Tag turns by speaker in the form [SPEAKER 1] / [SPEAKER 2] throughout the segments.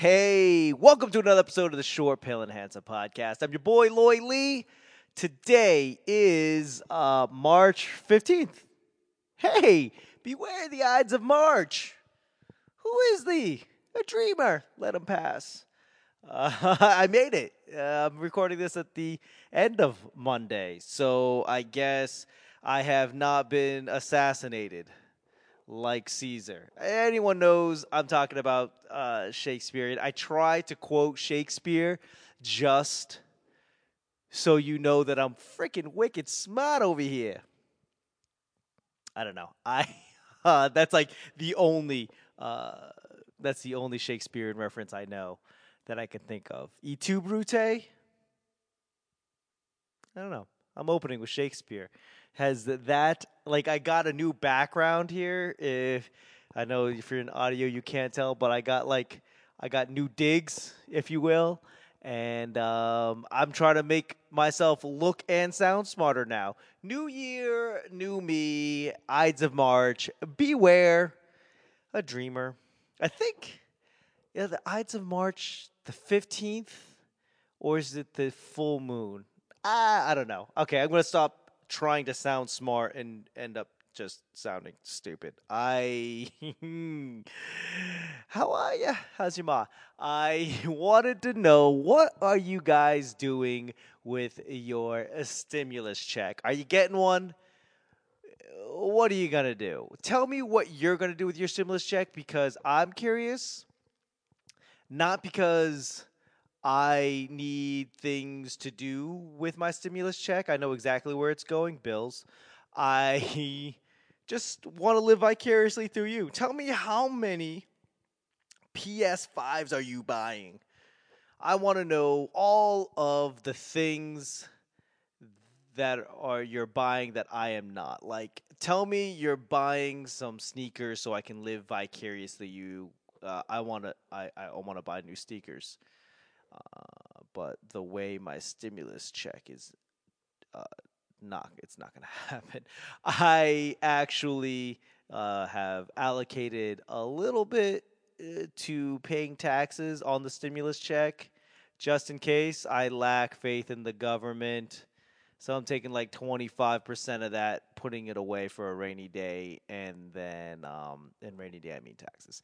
[SPEAKER 1] Hey, welcome to another episode of the Short, Pale, and Handsome podcast. I'm your boy, Loy Lee. Today is uh, March 15th. Hey, beware the Ides of March. Who is thee? A dreamer. Let him pass. Uh, I made it. Uh, I'm recording this at the end of Monday, so I guess I have not been assassinated like Caesar. Anyone knows I'm talking about uh, Shakespeare. I try to quote Shakespeare just so you know that I'm freaking wicked smart over here. I don't know. I uh, that's like the only uh, that's the only Shakespearean reference I know that I can think of. E tu Brute? I don't know. I'm opening with Shakespeare. Has that like I got a new background here? If I know if you're in audio you can't tell, but I got like I got new digs, if you will. And um, I'm trying to make myself look and sound smarter now. New year, new me, Ides of March. Beware, a dreamer. I think yeah, the Ides of March, the 15th, or is it the full moon? Ah, I don't know. Okay, I'm gonna stop trying to sound smart and end up just sounding stupid. I How are you? How's your ma? I wanted to know what are you guys doing with your uh, stimulus check? Are you getting one? What are you going to do? Tell me what you're going to do with your stimulus check because I'm curious. Not because I need things to do with my stimulus check. I know exactly where it's going, bills. I just want to live vicariously through you. Tell me how many PS5s are you buying? I want to know all of the things that are you're buying that I am not. Like tell me you're buying some sneakers so I can live vicariously you uh, I want to I I want to buy new sneakers. Uh, but the way my stimulus check is uh, not it's not going to happen. I actually uh, have allocated a little bit uh, to paying taxes on the stimulus check just in case I lack faith in the government. So I'm taking like 25% of that, putting it away for a rainy day, and then um, and rainy day I mean taxes.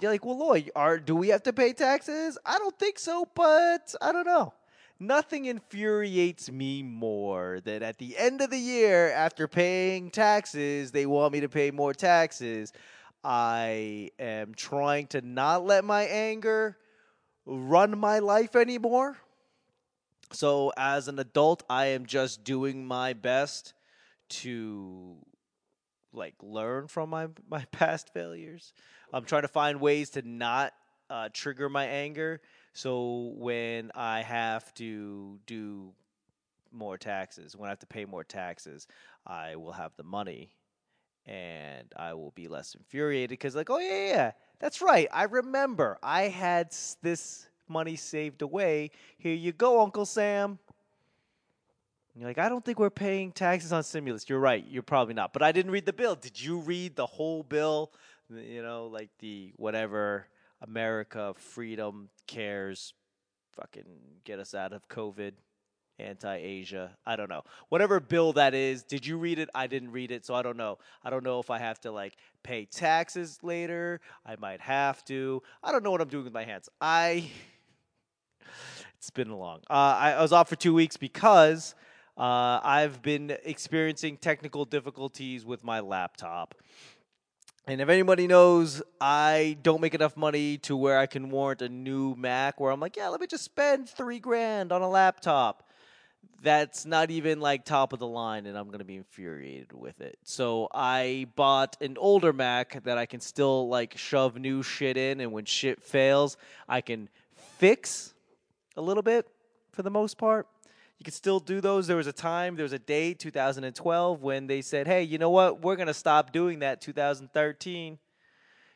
[SPEAKER 1] You're like, well, Lloyd, are do we have to pay taxes? I don't think so, but I don't know. Nothing infuriates me more than at the end of the year, after paying taxes, they want me to pay more taxes. I am trying to not let my anger run my life anymore. So, as an adult, I am just doing my best to like learn from my my past failures. I'm trying to find ways to not uh, trigger my anger. So when I have to do more taxes, when I have to pay more taxes, I will have the money and I will be less infuriated because, like, oh, yeah, yeah, that's right. I remember I had this money saved away. Here you go, Uncle Sam. And you're like, I don't think we're paying taxes on stimulus. You're right. You're probably not. But I didn't read the bill. Did you read the whole bill? You know, like the whatever America, freedom, cares, fucking get us out of COVID, anti Asia. I don't know. Whatever bill that is, did you read it? I didn't read it, so I don't know. I don't know if I have to like pay taxes later. I might have to. I don't know what I'm doing with my hands. I. It's been long. Uh, I, I was off for two weeks because uh, I've been experiencing technical difficulties with my laptop. And if anybody knows, I don't make enough money to where I can warrant a new Mac where I'm like, yeah, let me just spend three grand on a laptop. That's not even like top of the line, and I'm going to be infuriated with it. So I bought an older Mac that I can still like shove new shit in, and when shit fails, I can fix a little bit for the most part. You can still do those. There was a time, there was a date, 2012, when they said, hey, you know what? We're going to stop doing that 2013.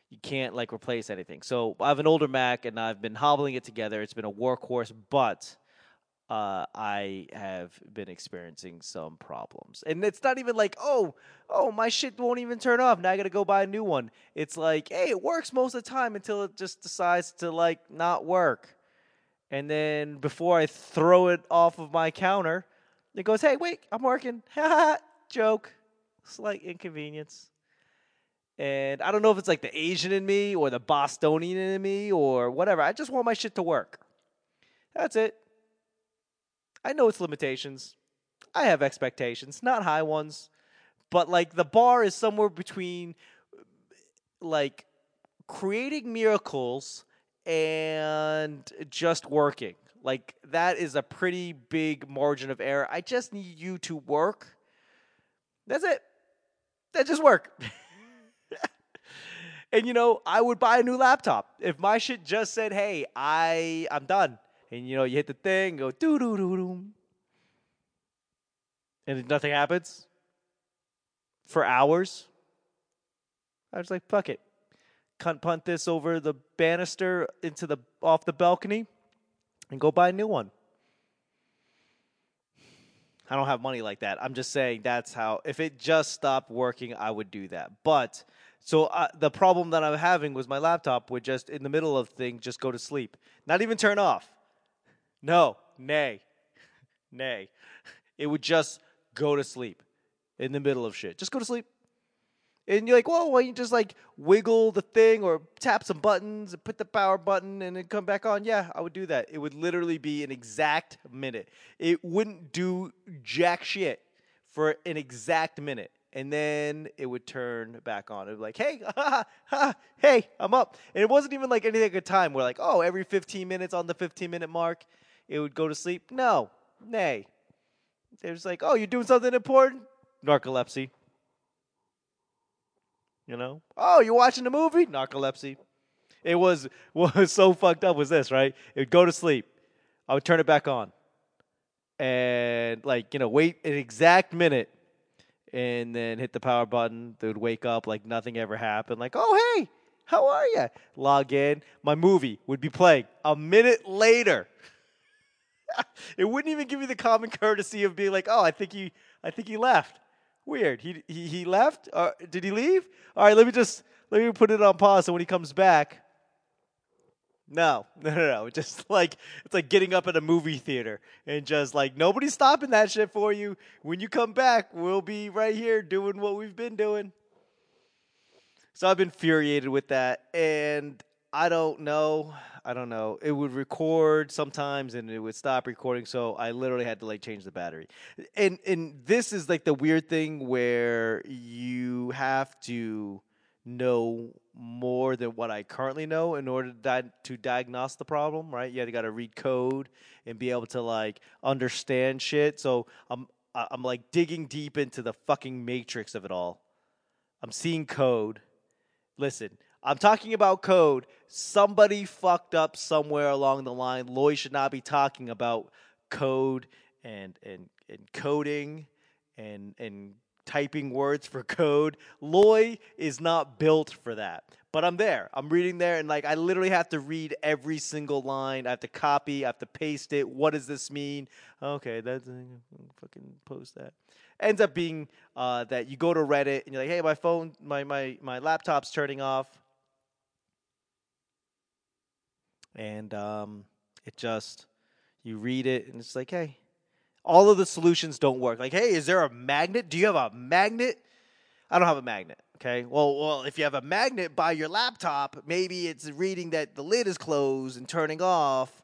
[SPEAKER 1] You can't like replace anything. So I have an older Mac and I've been hobbling it together. It's been a workhorse, but uh, I have been experiencing some problems. And it's not even like, oh, oh, my shit won't even turn off. Now I got to go buy a new one. It's like, hey, it works most of the time until it just decides to like not work. And then before I throw it off of my counter, it goes, hey, wait, I'm working. Joke. Slight inconvenience. And I don't know if it's like the Asian in me or the Bostonian in me or whatever. I just want my shit to work. That's it. I know its limitations. I have expectations, not high ones, but like the bar is somewhere between like creating miracles and just working. Like that is a pretty big margin of error. I just need you to work. That's it. That just work. and you know, I would buy a new laptop if my shit just said, "Hey, I I'm done." and you know you hit the thing, go doo doo doo doo, and nothing happens for hours. I was like, fuck it, cunt punt this over the banister into the off the balcony, and go buy a new one. I don't have money like that. I'm just saying that's how. If it just stopped working, I would do that. But so uh, the problem that I'm having was my laptop would just in the middle of thing just go to sleep, not even turn off. No, nay, nay. It would just go to sleep in the middle of shit. Just go to sleep. And you're like, well, why don't you just like wiggle the thing or tap some buttons and put the power button and then come back on? Yeah, I would do that. It would literally be an exact minute. It wouldn't do jack shit for an exact minute. And then it would turn back on. It would be like, hey, hey, I'm up. And it wasn't even like anything at a time where like, oh, every 15 minutes on the 15 minute mark, it would go to sleep. No, nay. It was like, oh, you're doing something important? Narcolepsy. You know? Oh, you're watching a movie? Narcolepsy. It was what was so fucked up was this, right? It would go to sleep. I would turn it back on. And like, you know, wait an exact minute and then hit the power button. They would wake up like nothing ever happened. Like, oh hey, how are you? Log in. My movie would be playing a minute later. it wouldn't even give you the common courtesy of being like, "Oh, I think he, I think he left." Weird. He he, he left. Uh, did he leave? All right, let me just let me put it on pause. So when he comes back, no, no, no, no. Just like it's like getting up at a movie theater and just like nobody's stopping that shit for you. When you come back, we'll be right here doing what we've been doing. So I've been infuriated with that, and I don't know. I don't know. It would record sometimes and it would stop recording, so I literally had to like change the battery. And and this is like the weird thing where you have to know more than what I currently know in order to, di- to diagnose the problem, right? You got to read code and be able to like understand shit. So I'm I'm like digging deep into the fucking matrix of it all. I'm seeing code. Listen, I'm talking about code. Somebody fucked up somewhere along the line. Lloyd should not be talking about code and and, and coding and and typing words for code. Loy is not built for that. But I'm there. I'm reading there, and like I literally have to read every single line. I have to copy. I have to paste it. What does this mean? Okay, that's uh, fucking post that. Ends up being uh, that you go to Reddit and you're like, hey, my phone, my my my laptop's turning off and um, it just you read it and it's like, hey, all of the solutions don't work. Like, hey, is there a magnet? Do you have a magnet? I don't have a magnet. Okay. Well, well, if you have a magnet by your laptop, maybe it's reading that the lid is closed and turning off.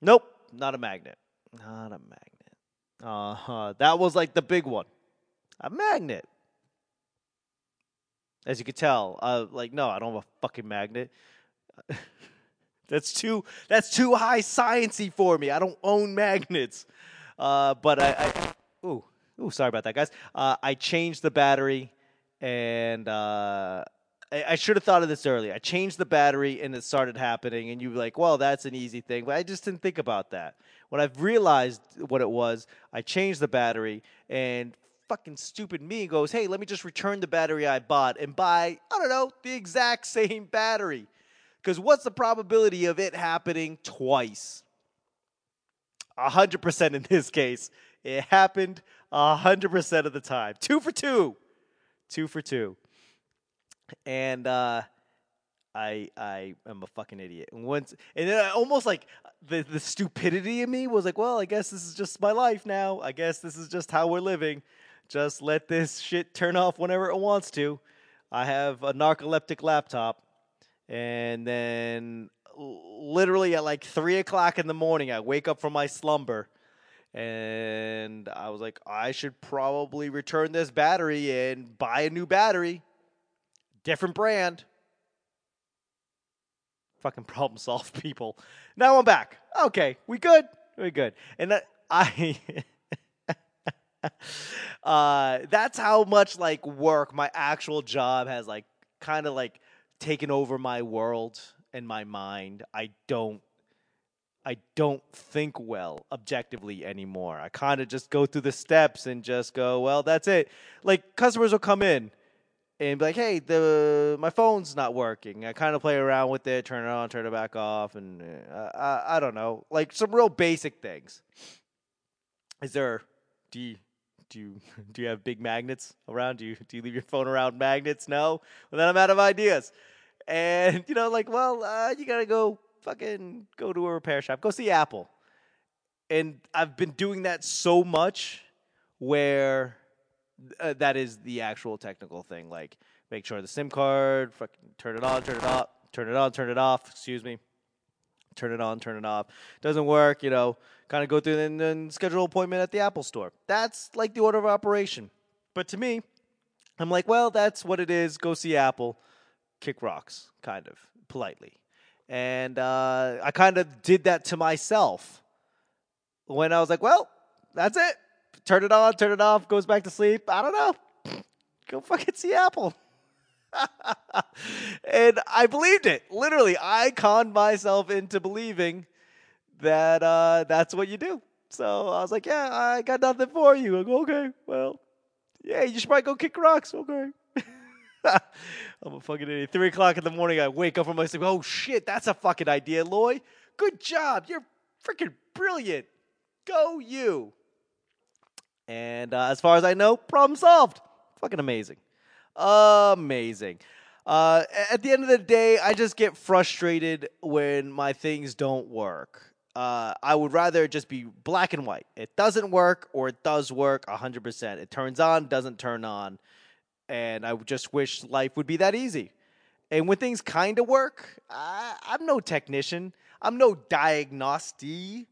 [SPEAKER 1] Nope, not a magnet. Not a magnet. Uh huh. That was like the big one. A magnet. As you can tell, uh, like no, I don't have a fucking magnet. That's too that's too high sciency for me. I don't own magnets. Uh, but I, I ooh ooh sorry about that, guys. Uh, I changed the battery, and uh, I, I should have thought of this earlier. I changed the battery, and it started happening. And you were like, "Well, that's an easy thing," but I just didn't think about that. When I've realized what it was, I changed the battery, and fucking stupid me goes, "Hey, let me just return the battery I bought and buy I don't know the exact same battery." Because what's the probability of it happening twice? hundred percent in this case. It happened hundred percent of the time. Two for two, two for two, and uh, I I am a fucking idiot. And once and then I almost like the the stupidity in me was like, well, I guess this is just my life now. I guess this is just how we're living. Just let this shit turn off whenever it wants to. I have a narcoleptic laptop, and then literally at like three o'clock in the morning, I wake up from my slumber, and I was like, I should probably return this battery and buy a new battery, different brand fucking problem solve people. Now I'm back. Okay, we good. We good. And I uh that's how much like work my actual job has like kind of like taken over my world and my mind. I don't I don't think well objectively anymore. I kind of just go through the steps and just go, well, that's it. Like customers will come in and be like, "Hey, the my phone's not working." I kind of play around with it, turn it on, turn it back off, and uh, I, I don't know, like some real basic things. Is there? Do you do you do you have big magnets around? Do you do you leave your phone around magnets? No. Well, then I'm out of ideas. And you know, like, well, uh, you gotta go fucking go to a repair shop. Go see Apple. And I've been doing that so much where uh, that is the actual technical thing. Like, make sure the SIM card, fucking turn it on, turn it off, turn it on, turn it off. Excuse me. Turn it on, turn it off. Doesn't work, you know. Kind of go through and then schedule an appointment at the Apple Store. That's like the order of operation. But to me, I'm like, well, that's what it is. Go see Apple, kick rocks, kind of politely. And uh, I kind of did that to myself when I was like, well, that's it turn it on, turn it off, goes back to sleep. I don't know. Go fucking see Apple. and I believed it. Literally, I conned myself into believing that uh, that's what you do. So I was like, yeah, I got nothing for you. I go, okay, well, yeah, you should probably go kick rocks. Okay. I'm a fucking idiot. Three o'clock in the morning, I wake up from my sleep. Oh shit, that's a fucking idea, Loy. Good job. You're freaking brilliant. Go you. And uh, as far as I know, problem solved. Fucking amazing. Amazing. Uh, at the end of the day, I just get frustrated when my things don't work. Uh, I would rather just be black and white. It doesn't work or it does work 100%. It turns on, doesn't turn on. And I just wish life would be that easy. And when things kind of work, I, I'm no technician. I'm no diagnosti.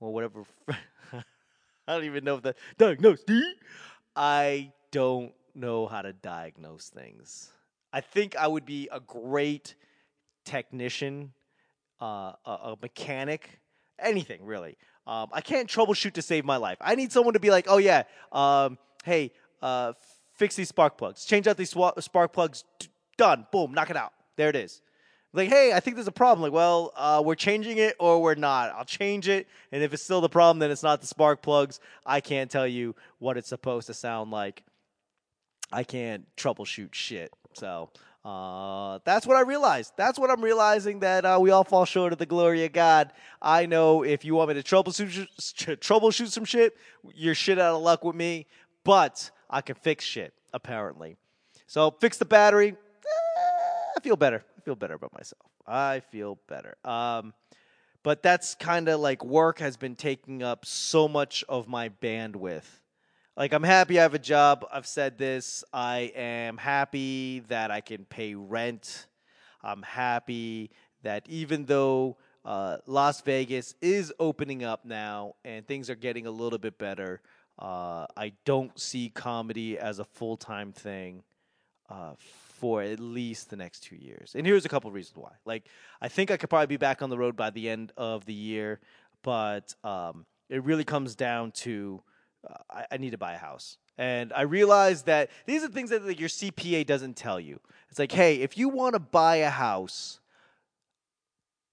[SPEAKER 1] Well, whatever I don't even know if the diagnose. I don't know how to diagnose things. I think I would be a great technician, uh, a, a, mechanic, anything really. Um, I can't troubleshoot to save my life. I need someone to be like, oh yeah, um, hey, uh, fix these spark plugs, change out these spark plugs, done, boom, knock it out. There it is like, hey, I think there's a problem. Like, well, uh, we're changing it or we're not. I'll change it, and if it's still the problem, then it's not the spark plugs. I can't tell you what it's supposed to sound like. I can't troubleshoot shit. So uh, that's what I realized. That's what I'm realizing that uh, we all fall short of the glory of God. I know if you want me to troubleshoot, troubleshoot some shit, you're shit out of luck with me, but I can fix shit, apparently. So fix the battery. Eh, I feel better I feel better about myself. I feel better. Um, but that's kind of like work has been taking up so much of my bandwidth. Like I'm happy I have a job. I've said this. I am happy that I can pay rent. I'm happy that even though uh, Las Vegas is opening up now and things are getting a little bit better, uh, I don't see comedy as a full time thing uh, for at least the next two years. And here's a couple reasons why. Like, I think I could probably be back on the road by the end of the year, but um, it really comes down to I, I, need to buy a house. And I realize that these are things that like, your CPA doesn't tell you. It's like, hey, if you want to buy a house,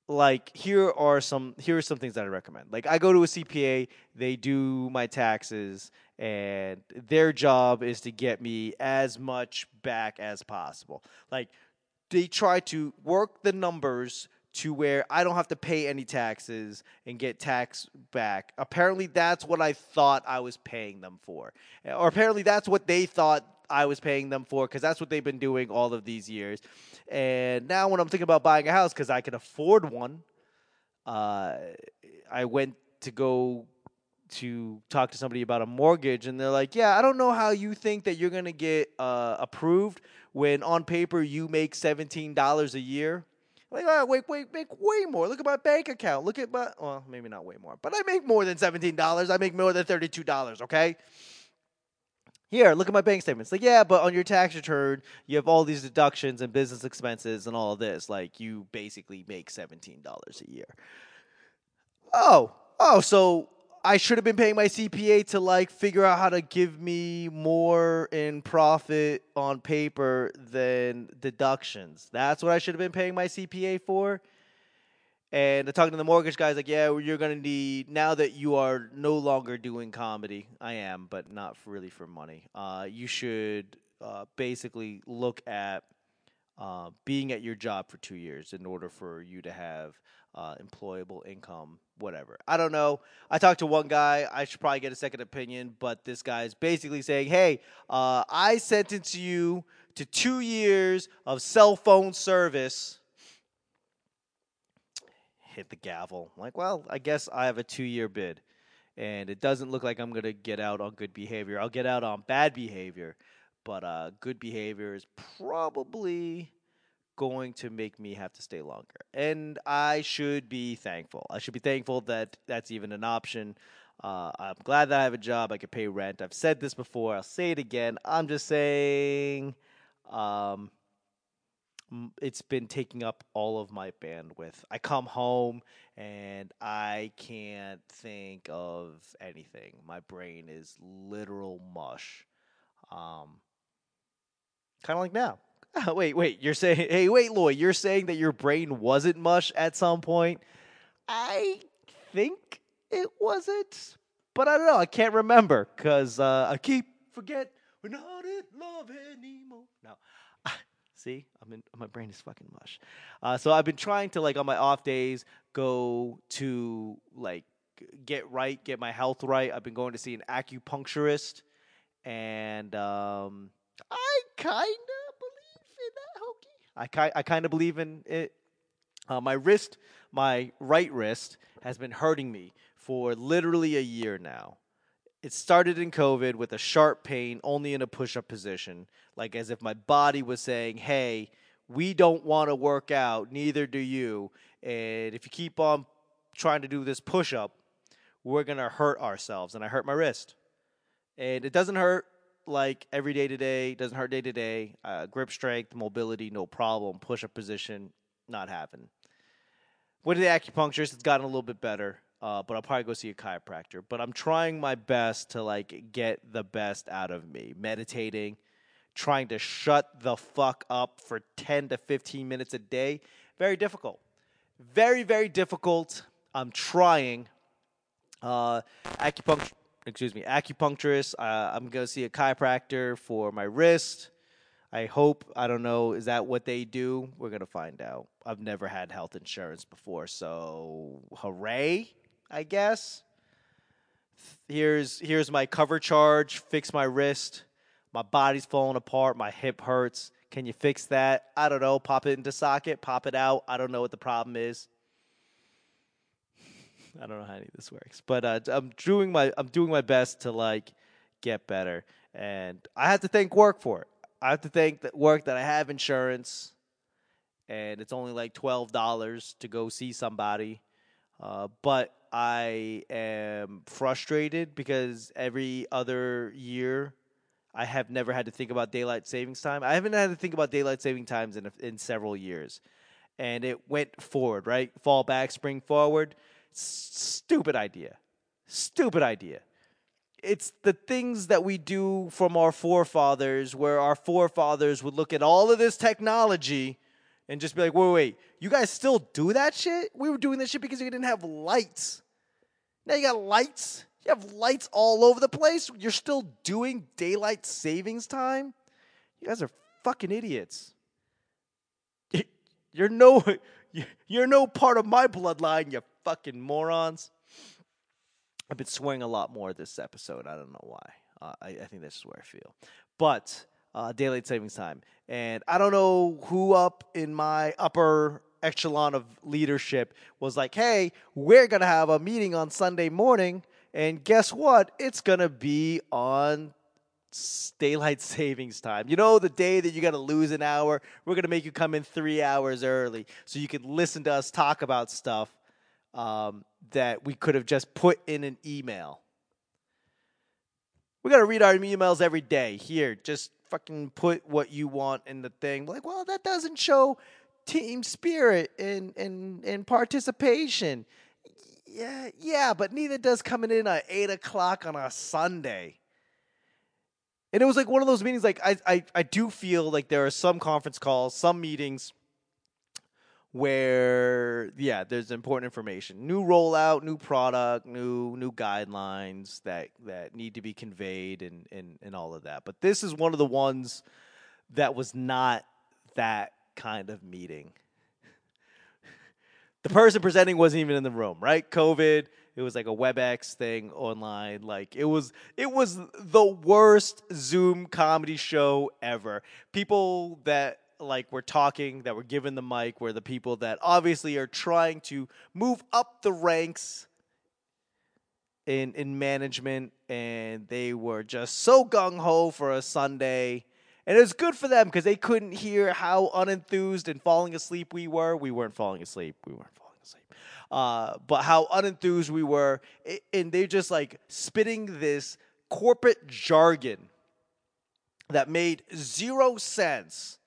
[SPEAKER 1] like here are some here are some things that I recommend. Like I go to a CPA, they do my taxes, and their job is to get me as much back as possible. Like they try to work the numbers to where I don't have to pay any taxes and get tax back. Apparently, that's what I thought I was paying them for. Or apparently, that's what they thought I was paying them for because that's what they've been doing all of these years. And now, when I'm thinking about buying a house because I can afford one, uh, I went to go to talk to somebody about a mortgage, and they're like, "Yeah, I don't know how you think that you're gonna get uh, approved when on paper you make seventeen dollars a year." Like, oh, wait, wait, make way more. Look at my bank account. Look at my, well, maybe not way more, but I make more than seventeen dollars. I make more than thirty-two dollars. Okay. Here, look at my bank statements. Like, yeah, but on your tax return, you have all these deductions and business expenses and all this. Like, you basically make seventeen dollars a year. Oh, oh, so I should have been paying my CPA to like figure out how to give me more in profit on paper than deductions. That's what I should have been paying my CPA for. And talking to the mortgage guys, like, yeah, you're gonna need now that you are no longer doing comedy. I am, but not really for money. Uh, you should uh, basically look at uh, being at your job for two years in order for you to have uh, employable income, whatever. I don't know. I talked to one guy. I should probably get a second opinion, but this guy is basically saying, hey, uh, I sentence you to two years of cell phone service. Hit the gavel. I'm like, well, I guess I have a two year bid. And it doesn't look like I'm to get out on good behavior. I'll get out on bad behavior, but uh, good behavior is probably going to make me have to stay longer. And I should be thankful. I should be thankful that that's even an option. Uh, I'm glad that I have a job. I can pay rent. I've said this before. I'll say it again. I'm just saying um, it's been taking up all of my bandwidth. I come home and I can't think of anything. My brain is literal mush. Um, kind of like now. wait, wait. You're saying, hey, wait, Lloyd. You're saying that your brain wasn't mush at some point. I think it wasn't, but I don't know. I can't remember because uh, I keep forget we're not in love anymore. No. See, I'm in, my brain is fucking mush. Uh, so I've been trying to like on my off days go to like get right, get my health right. I've been going to see an acupuncturist, and um, I kind of I ki- I kind of believe in it. Uh, my wrist, my right wrist, has been hurting me for literally a year now. It started in COVID with a sharp pain only in a push up position, like as if my body was saying, hey, we don't want to work out, neither do you. And if you keep on trying to do this push up, we're going to hurt ourselves. And I hurt my wrist. And it doesn't hurt like every day to day, doesn't hurt day to day. Uh, grip strength, mobility, no problem. Push up position, not having. Went to the acupuncturist, it's gotten a little bit better. Uh, but I'll probably go see a chiropractor. But I'm trying my best to like get the best out of me. Meditating, trying to shut the fuck up for 10 to 15 minutes a day. Very difficult. Very, very difficult. I'm trying. Uh, acupuncture excuse me, acupuncturist. Uh, I'm going to see a chiropractor for my wrist. I hope, I don't know, is that what they do? We're going to find out. I've never had health insurance before, so hooray, I guess. Here's here's my cover charge. Fix my wrist. My body's falling apart. My hip hurts. Can you fix that? I don't know. Pop it into socket. Pop it out. I don't know what the problem is. I don't know how any of this works, but uh, I'm doing my I'm doing my best to like get better, and I have to thank work for it. I have to thank that work that I have insurance, and it's only like twelve dollars to go see somebody, uh, but I am frustrated because every other year I have never had to think about daylight savings time. I haven't had to think about daylight saving times in in several years, and it went forward. Right, fall back, spring forward Stupid idea. Stupid idea. It's the things that we do from our forefathers, where our forefathers would look at all of this technology and just be like, wait, wait, you guys still do that shit? We were doing this shit because you didn't have lights. Now you got lights. You have lights all over the place. You're still doing daylight savings time? You guys are fucking idiots. You're no you're no part of my bloodline, you fucking morons. I've been swearing a lot more this episode. I don't know why. Uh, I, I think this is where I feel. But uh, daylight savings time, and I don't know who up in my upper echelon of leadership was like, "Hey, we're gonna have a meeting on Sunday morning." And guess what? It's to be on daylight savings time. You know, the day that you got to lose an hour, we're going to make you come in three hours early so you can listen to us talk about stuff um, that we could have just put in an email. We got to read our emails every day. Here, just fucking put what you want in the thing. Like, well, that doesn't show team spirit and, and, and participation. Yeah, yeah, but neither does coming in at eight o'clock on a Sunday. And it was like one of those meetings. Like I, I, I do feel like there are some conference calls, some meetings where yeah, there's important information, new rollout, new product, new new guidelines that that need to be conveyed, and and and all of that. But this is one of the ones that was not that kind of meeting the person presenting wasn't even in the room, right? COVID. It was like a WebEx thing online. Like it was it was the worst Zoom comedy show ever. People that like we're talking that were given the mic were the people that obviously are trying to move up the ranks in in management and they were just so gung ho for a Sunday and it was good for them because they couldn't hear how unenthused and falling asleep we were. We weren't falling asleep. We weren't falling asleep. Uh, but how unenthused we were. And they're just like spitting this corporate jargon that made zero sense.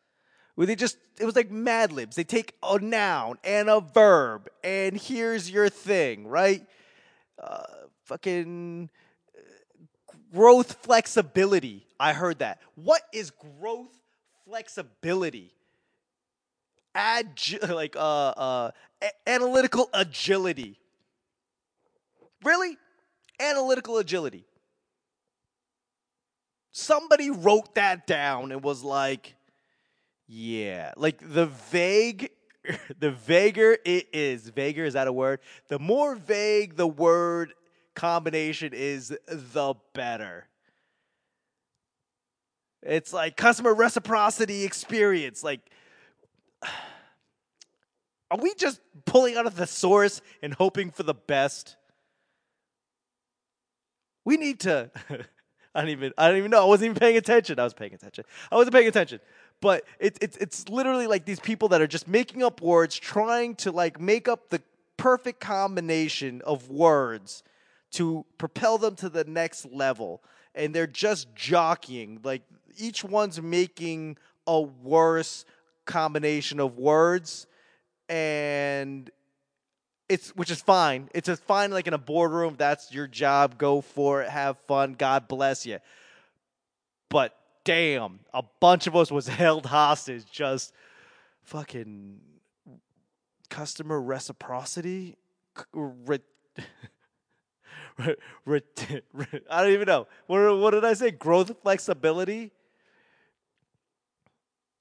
[SPEAKER 1] Where they just, it was like Mad Libs. They take a noun and a verb, and here's your thing, right? Uh, fucking growth flexibility. I heard that. What is growth flexibility? Agi- like uh, uh, a- analytical agility. Really? Analytical agility. Somebody wrote that down and was like, yeah, like the vague the vaguer it is, vaguer is that a word? The more vague the word combination is, the better. It's like customer reciprocity experience. Like, are we just pulling out of the source and hoping for the best? We need to. I don't even. I don't even know. I wasn't even paying attention. I was paying attention. I wasn't paying attention. But it's it's it's literally like these people that are just making up words, trying to like make up the perfect combination of words to propel them to the next level. And they're just jockeying. Like each one's making a worse combination of words. And it's which is fine. It's just fine like in a boardroom. That's your job. Go for it. Have fun. God bless you. But damn, a bunch of us was held hostage just fucking customer reciprocity. I don't even know. What, what did I say? Growth flexibility?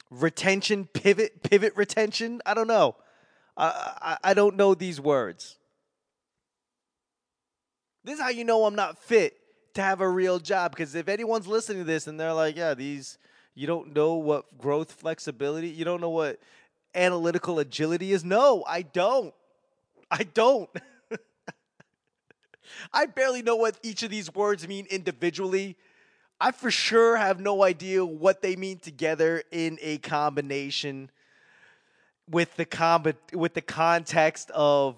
[SPEAKER 1] Retention, pivot, pivot retention? I don't know. I, I, I don't know these words. This is how you know I'm not fit to have a real job. Because if anyone's listening to this and they're like, yeah, these, you don't know what growth flexibility, you don't know what analytical agility is. No, I don't. I don't. I barely know what each of these words mean individually. I for sure have no idea what they mean together in a combination with the comb- with the context of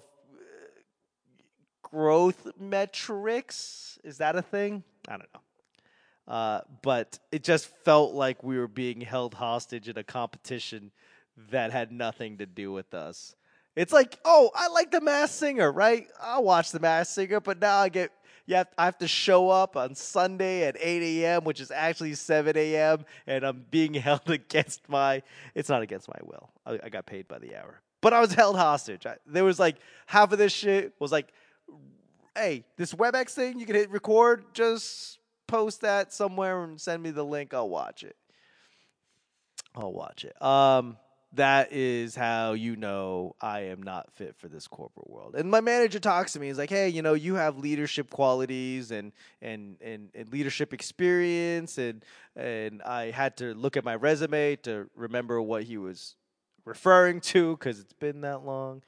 [SPEAKER 1] growth metrics. Is that a thing? I don't know. Uh, but it just felt like we were being held hostage in a competition that had nothing to do with us. It's like, oh, I like the Masked Singer, right? I'll watch the Masked Singer, but now I get you have, I have to show up on Sunday at 8 a.m., which is actually 7 a.m., and I'm being held against my. It's not against my will. I, I got paid by the hour, but I was held hostage. I, there was like half of this shit was like, hey, this WebEx thing, you can hit record, just post that somewhere and send me the link. I'll watch it. I'll watch it. Um, that is how you know I am not fit for this corporate world. And my manager talks to me. He's like, "Hey, you know, you have leadership qualities and and and, and leadership experience." And and I had to look at my resume to remember what he was referring to because it's been that long.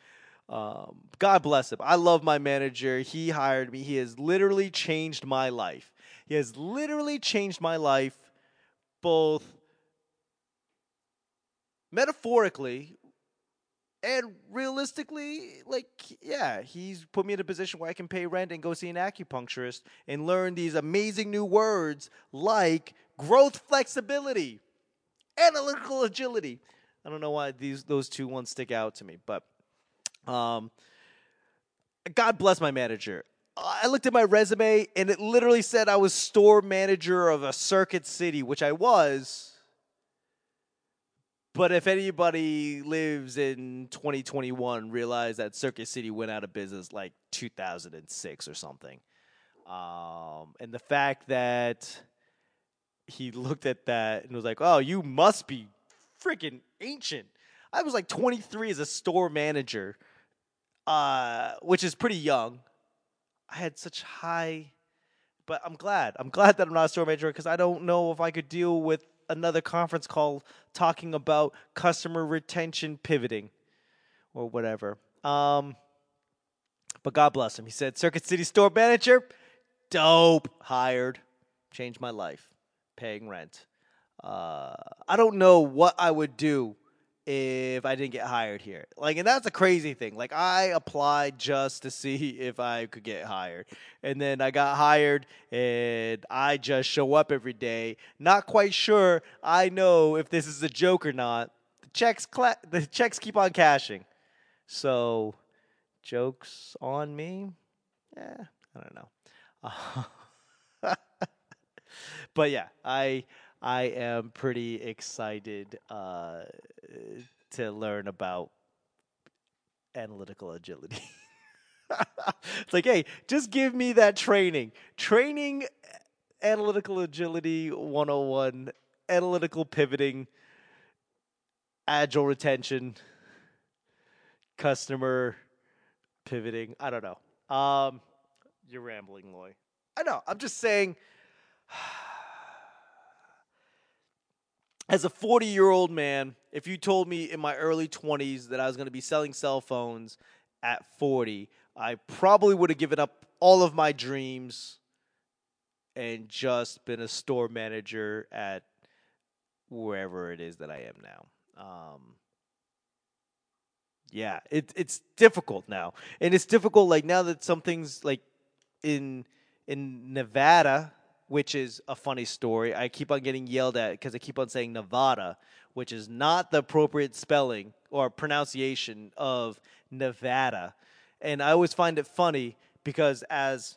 [SPEAKER 1] Um, God bless him. I love my manager. He hired me. He has literally changed my life. He has literally changed my life, both metaphorically and realistically, like, yeah, he's put me in a position where I can pay rent and go see an acupuncturist and learn these amazing new words like growth flexibility, analytical agility. I don't know why these those two ones stick out to me, but um, God bless my manager. I looked at my resume and it literally said I was store manager of a circuit city, which I was but if anybody lives in 2021, realize that Circuit City went out of business like 2006 or something. Um, and the fact that he looked at that and was like, "Oh, you must be freaking ancient." I was like 23 as a store manager, uh, which is pretty young. I had such high, but I'm glad. I'm glad that I'm not a store manager because I don't know if I could deal with another conference call talking about customer retention pivoting or whatever. Um, but God bless him. He said, Circuit City store manager, dope, hired, changed my life, paying rent. Uh, I don't know what I would do if I didn't get hired here. Like, and that's a crazy thing. Like, I applied just to see if I could get hired. And then I got hired, and I just show up every day, not quite sure I know if this is a joke or not. The checks, cla- the checks keep on cashing. So, jokes on me? Yeah, I don't know. but yeah, I I am pretty excited uh, to learn about analytical agility. it's like, hey, just give me that training. Training analytical agility 101, analytical pivoting, agile retention, customer pivoting. I don't know. Um, you're rambling, Loy. I know. I'm just saying as a 40 year old man, if you told me in my early 20s that I was going to be selling cell phones at 40, I probably would have given up all of my dreams and just been a store manager at wherever it is that I am now. Um, yeah, it, it's difficult now, and it's difficult like now that something's like in in Nevada which is a funny story. I keep on getting yelled at because I keep on saying Nevada, which is not the appropriate spelling or pronunciation of Nevada. And I always find it funny because as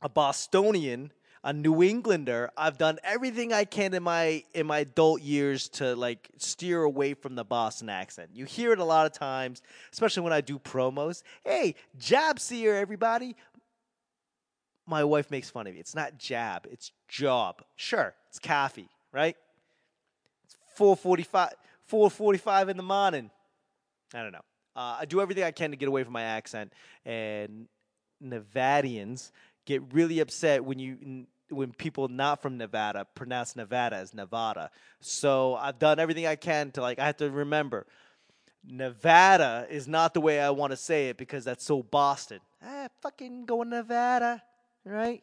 [SPEAKER 1] a Bostonian, a New Englander, I've done everything I can in my in my adult years to like steer away from the Boston accent. You hear it a lot of times, especially when I do promos. Hey, job seer, everybody my wife makes fun of me. It's not jab, it's job. Sure, it's coffee, right? It's 445, 445 in the morning. I don't know. Uh, I do everything I can to get away from my accent, and Nevadians get really upset when you when people not from Nevada pronounce Nevada as Nevada. So I've done everything I can to like I have to remember Nevada is not the way I want to say it because that's so Boston. Ah, fucking go Nevada right?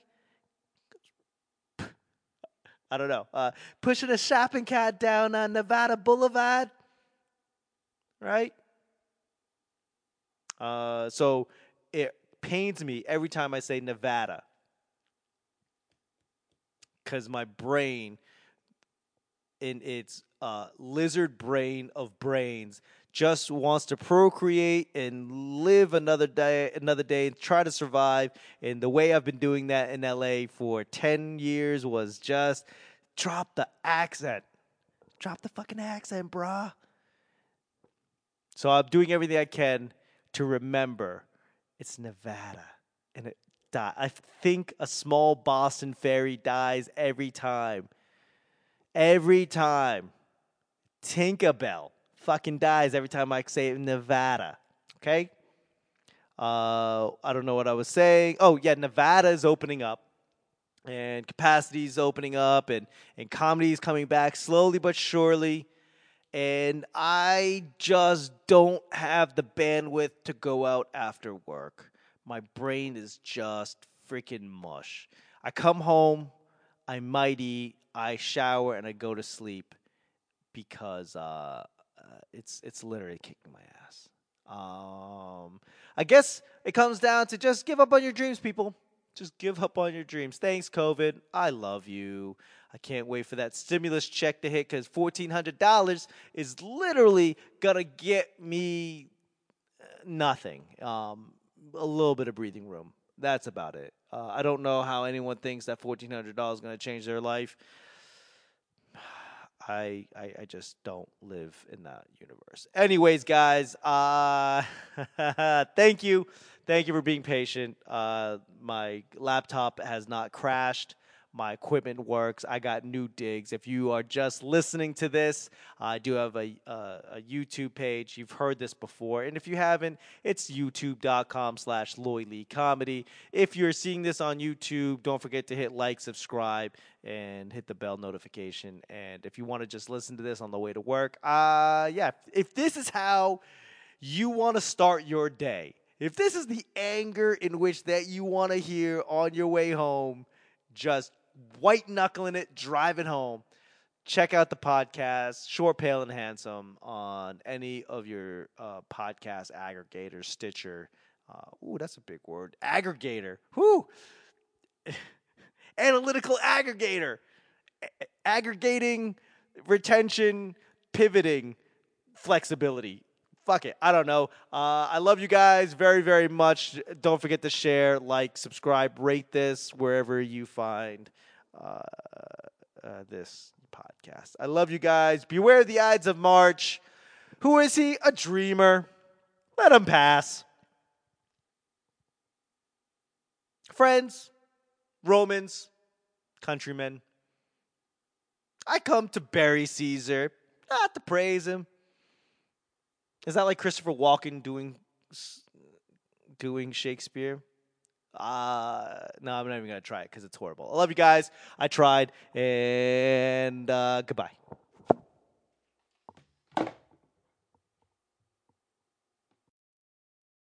[SPEAKER 1] I don't know. Uh, pushing a shopping cart down on Nevada Boulevard, right? Uh, so it pains me every time I say Nevada because my brain, in its uh, lizard brain of brains, just wants to procreate and live another day another day and try to survive. And the way I've been doing that in LA for 10 years was just drop the accent. Drop the fucking accent brah so I'm doing everything I can to remember it's Nevada. And it die. I think a small Boston fairy dies every time. Every time. Tinkerbell fucking dies every time I say Nevada. Okay? Uh, I don't know what I was saying. Oh, yeah, Nevada is opening up and capacity is opening up and, and comedy is coming back slowly but surely. And I just don't have the bandwidth to go out after work. My brain is just freaking mush. I come home, I might eat, I shower, and I go to sleep because uh, it's it's literally kicking my ass. Um, I guess it comes down to just give up on your dreams, people. Just give up on your dreams. Thanks, COVID. I love you. I can't wait for that stimulus check to hit because $1,400 is literally to get me uh, nothing. Um, a little bit of breathing room. That's about it. Uh, I don't know how anyone thinks that $1,400 is going to change their life. I, I, I just don't live in that universe. Anyways, guys, uh, thank you, thank you for being patient. Uh, my laptop has not crashed my equipment works. I got new digs. If you are just listening to this, I do have a, uh, a YouTube page. You've heard this before. And if you haven't, it's youtube.com slash Lloyd Lee Comedy. If you're seeing this on YouTube, don't forget to hit like, subscribe, and hit the bell notification. And if you want to just listen to this on the way to work, uh, yeah, if this is how you want to start your day, if this is the anger in which that you want to hear on your way home, just white knuckling it, driving home. Check out the podcast, Short, Pale, and Handsome, on any of your uh, podcast aggregators, Stitcher. Uh, ooh, that's a big word. Aggregator. Whoo! Analytical aggregator. A- aggregating, retention, pivoting, flexibility fuck it. I don't know. Uh, I love you guys very, very much. Don't forget to share, like, subscribe, rate this wherever you find uh, uh, this podcast. I love you guys. Beware the Ides of March. Who is he? A dreamer. Let him pass. Friends, Romans, countrymen, I come to bury Caesar, not to praise him. Is that like Christopher Walken doing doing Shakespeare? Uh, no, I'm not even gonna try it because it's horrible. I love you guys. I tried, and uh, goodbye.